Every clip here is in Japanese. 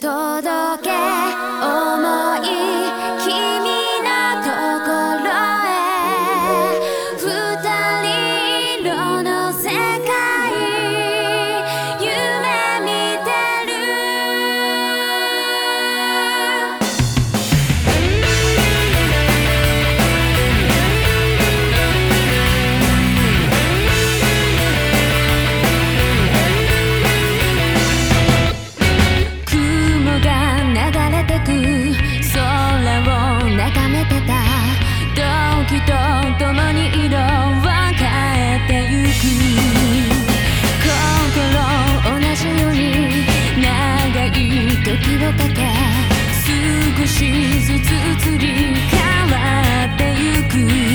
届け少しずつ釣り変わってゆく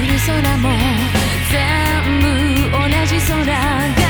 る空も全部同じ空が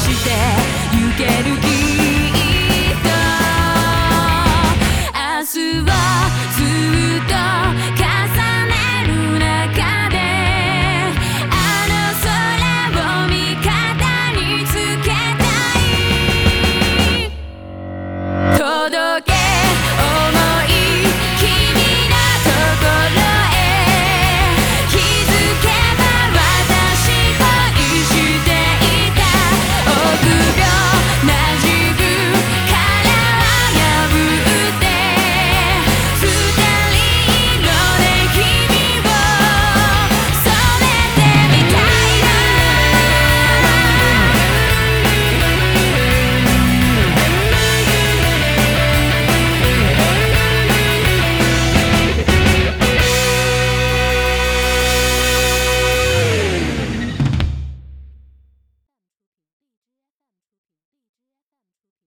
して行ける気